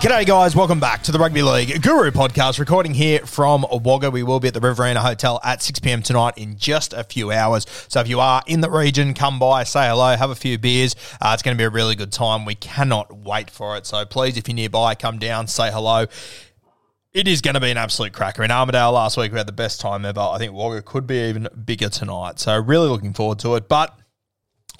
G'day, guys. Welcome back to the Rugby League Guru podcast. Recording here from Wagga. We will be at the Riverina Hotel at 6 p.m. tonight in just a few hours. So if you are in the region, come by, say hello, have a few beers. Uh, it's going to be a really good time. We cannot wait for it. So please, if you're nearby, come down, say hello. It is going to be an absolute cracker. In Armadale last week, we had the best time ever. I think Wagga could be even bigger tonight. So really looking forward to it. But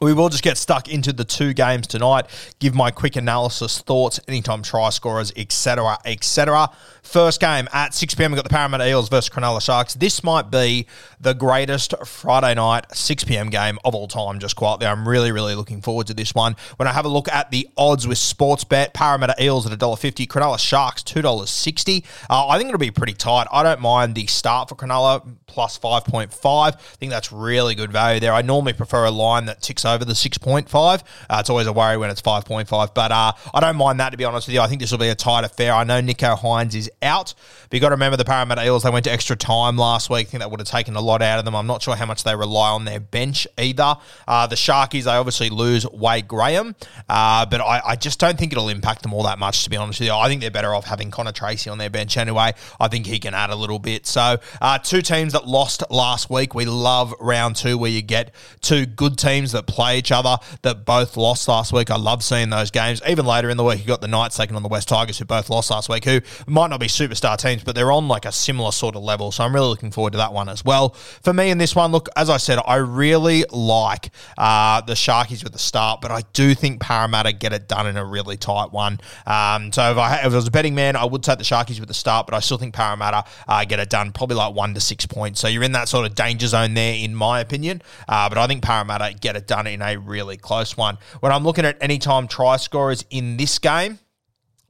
we will just get stuck into the two games tonight, give my quick analysis, thoughts, anytime try scorers, etc., etc. First game at 6 p.m. We've got the Parramatta Eels versus Cronulla Sharks. This might be the greatest Friday night 6 p.m. game of all time, just quietly. I'm really, really looking forward to this one. When I have a look at the odds with Sportsbet, Parramatta Eels at $1.50, Cronulla Sharks $2.60. Uh, I think it'll be pretty tight. I don't mind the start for Cronulla plus 5.5. I think that's really good value there. I normally prefer a line that ticks over the 6.5. Uh, it's always a worry when it's 5.5, but uh, I don't mind that, to be honest with you. I think this will be a tight affair. I know Nicho Hynes is out, but you got to remember the Parramatta Eels, they went to extra time last week. I think that would have taken a lot out of them. I'm not sure how much they rely on their bench either. Uh, the Sharkies, they obviously lose Wade Graham, uh, but I, I just don't think it'll impact them all that much, to be honest with you. I think they're better off having Connor Tracey on their bench anyway. I think he can add a little bit. So, uh, two teams that lost last week. We love round two where you get two good teams that play each other that both lost last week. I love seeing those games. Even later in the week, you got the Knights taking on the West Tigers, who both lost last week, who might not be superstar teams, but they're on like a similar sort of level. So I'm really looking forward to that one as well. For me in this one, look, as I said, I really like uh, the Sharkies with the start, but I do think Parramatta get it done in a really tight one. Um, so if I, if I was a betting man, I would take the Sharkies with the start, but I still think Parramatta uh, get it done probably like one to six points. So you're in that sort of danger zone there, in my opinion. Uh, but I think Parramatta get it done in a really close one. When I'm looking at anytime try scorers in this game,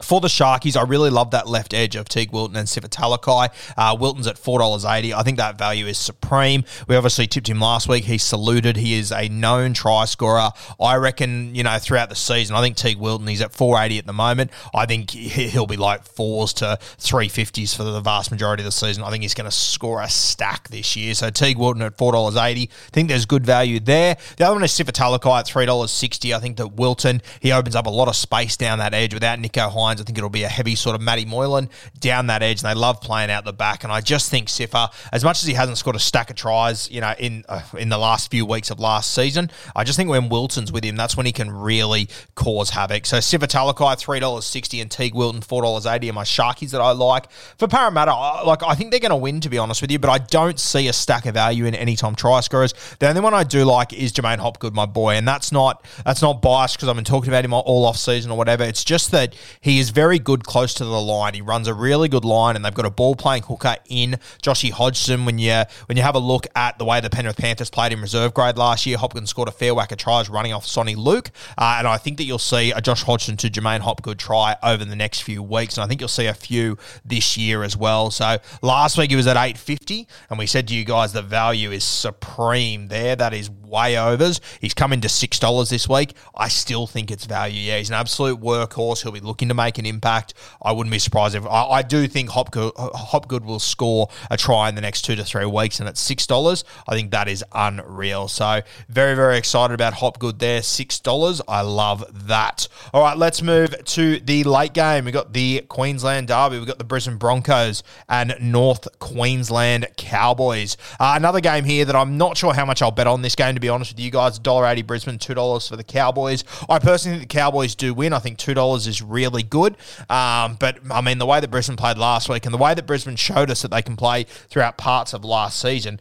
for the Sharkies, I really love that left edge of Teig Wilton and Sifa Talakai. Uh, Wilton's at $4.80. I think that value is supreme. We obviously tipped him last week. He saluted. He is a known try scorer. I reckon, you know, throughout the season, I think Teig Wilton, he's at 480 at the moment. I think he- he'll be like fours to 350s for the vast majority of the season. I think he's going to score a stack this year. So Teig Wilton at $4.80. I think there's good value there. The other one is Sifa Talakai at $3.60. I think that Wilton, he opens up a lot of space down that edge without Nicho Hynes. I think it'll be a heavy sort of Matty Moylan down that edge, and they love playing out the back. And I just think Sifa, as much as he hasn't scored a stack of tries, you know, in uh, in the last few weeks of last season, I just think when Wilton's with him, that's when he can really cause havoc. So Sifa Talakai three dollars sixty and Teig Wilton four dollars eighty are my Sharkies that I like for Parramatta. I- Like I think they're going to win, to be honest with you, but I don't see a stack of value in any time try scorers. The only one I do like is J'maine Hopgood, my boy, and that's not that's not biased because I've been talking about him all off season or whatever. It's just that he he is very good close to the line. He runs a really good line, and they've got a ball playing hooker in Joshy Hodgson. When you when you have a look at the way the Penrith Panthers played in reserve grade last year, Hopkins scored a fair whack of tries running off Sonny Luke, uh, and I think that you'll see a Josh Hodgson to J'maine Hopgood try over the next few weeks, and I think you'll see a few this year as well. So last week he was at eight fifty, and we said to you guys the value is supreme there. That is way overs. He's come into six dollars this week. I still think it's value. Yeah, he's an absolute workhorse. He'll be looking to make an impact. I wouldn't be surprised if I, I do think Hopgood, Hopgood will score a try in the next two to three weeks, and at six dollars, I think that is unreal. So very very excited about Hopgood there. Six dollars. I love that. All right, let's move to the late game. We got the Queensland Derby. we've got the Brisbane Broncos and North Queensland Cowboys. Uh, another game here that I'm not sure how much I'll bet on this game to be honest with you guys. $1.80 Brisbane, $2 for the Cowboys. I personally think the Cowboys do win. I think $2 is really good. Um, but, I mean, the way that Brisbane played last week and the way that Brisbane showed us that they can play throughout parts of last season,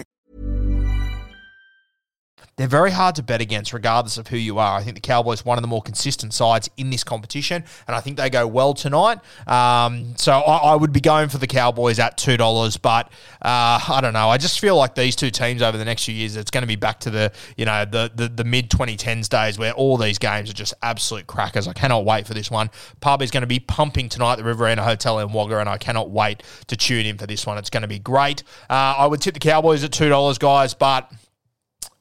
They're very hard to bet against, regardless of who you are. I think the Cowboys one of the more consistent sides in this competition, and I think they go well tonight. Um, so I, I, would be going for the Cowboys at two dollars, but uh, I don't know. I just feel like these two teams over the next few years, it's going to be back to the you know the the, the mid 2010s days where all these games are just absolute crackers. I cannot wait for this one. Pub is going to be pumping tonight at the Riverina Hotel in Wagga, and I cannot wait to tune in for this one. It's going to be great. Uh, I would tip the Cowboys at two dollars, guys, but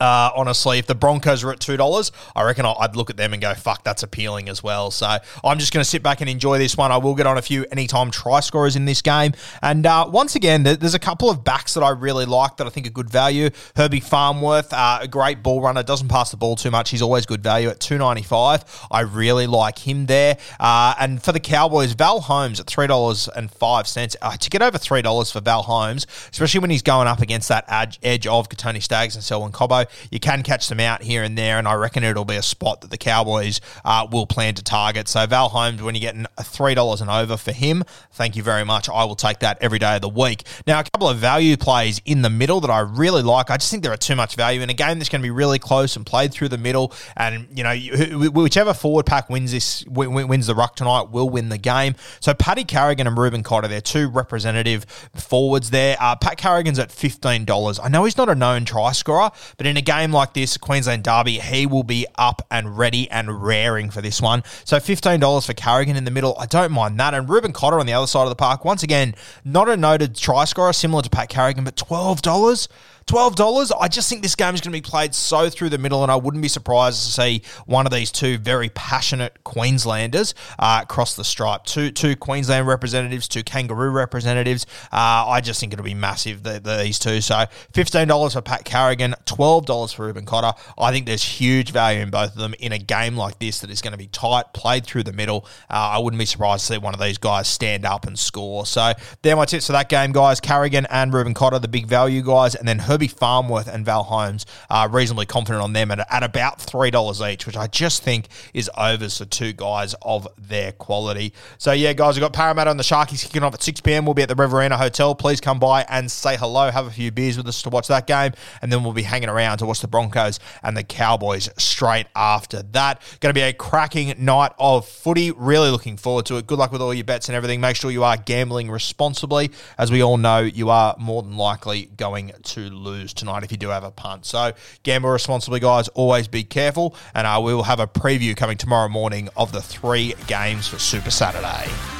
uh, honestly, if the Broncos are at two dollars, I reckon I'd look at them and go, "Fuck, that's appealing as well." So I'm just going to sit back and enjoy this one. I will get on a few anytime try scorers in this game, and uh, once again, there's a couple of backs that I really like that I think are good value. Herbie Farnworth, uh, a great ball runner, doesn't pass the ball too much. He's always good value at two ninety five. I really like him there. Uh, and for the Cowboys, Val Holmes at three dollars and five cents. Uh, to get over three dollars for Val Holmes, especially when he's going up against that edge of Kotoni Staggs and Selwyn Cobbo you can catch them out here and there, and I reckon it'll be a spot that the Cowboys uh, will plan to target. So Val Holmes, when you're getting three dollars and over for him, thank you very much. I will take that every day of the week. Now, a couple of value plays in the middle that I really like. I just think there are too much value in a game that's going to be really close and played through the middle. And you know, whichever forward pack wins this wins the ruck tonight will win the game. So Paddy Carrigan and Reuben Cotter, they're two representative forwards there. Uh, Pat Carrigan's at fifteen dollars. I know he's not a known try scorer, but in a game like this, Queensland Derby, he will be up and ready and raring for this one. So $15 for Carrigan in the middle. I don't mind that. And Reuben Cotter on the other side of the park, once again, not a noted try scorer similar to Pat Carrigan, but $12. $12. I just think this game is going to be played so through the middle, and I wouldn't be surprised to see one of these two very passionate Queenslanders uh, cross the stripe. Two, two Queensland representatives, two Kangaroo representatives. Uh, I just think it'll be massive, the, the, these two. So $15 for Pat Carrigan, $12 for Reuben Cotter. I think there's huge value in both of them in a game like this that is going to be tight, played through the middle. Uh, I wouldn't be surprised to see one of these guys stand up and score. So they're my tips for that game, guys. Carrigan and Reuben Cotter, the big value guys, and then Herbie Herbie Farnworth and Val Holmes are reasonably confident on them at, at about $3 each, which I just think is overs for two guys of their quality. So, yeah, guys, we've got Parramatta and the Sharkies kicking off at 6 p.m. We'll be at the Riverina Hotel. Please come by and say hello, have a few beers with us to watch that game, and then we'll be hanging around to watch the Broncos and the Cowboys straight after that. Going to be a cracking night of footy. Really looking forward to it. Good luck with all your bets and everything. Make sure you are gambling responsibly. As we all know, you are more than likely going to lose lose tonight if you do have a punt. So gamble responsibly, guys. Always be careful. And uh, we will have a preview coming tomorrow morning of the three games for Super Saturday.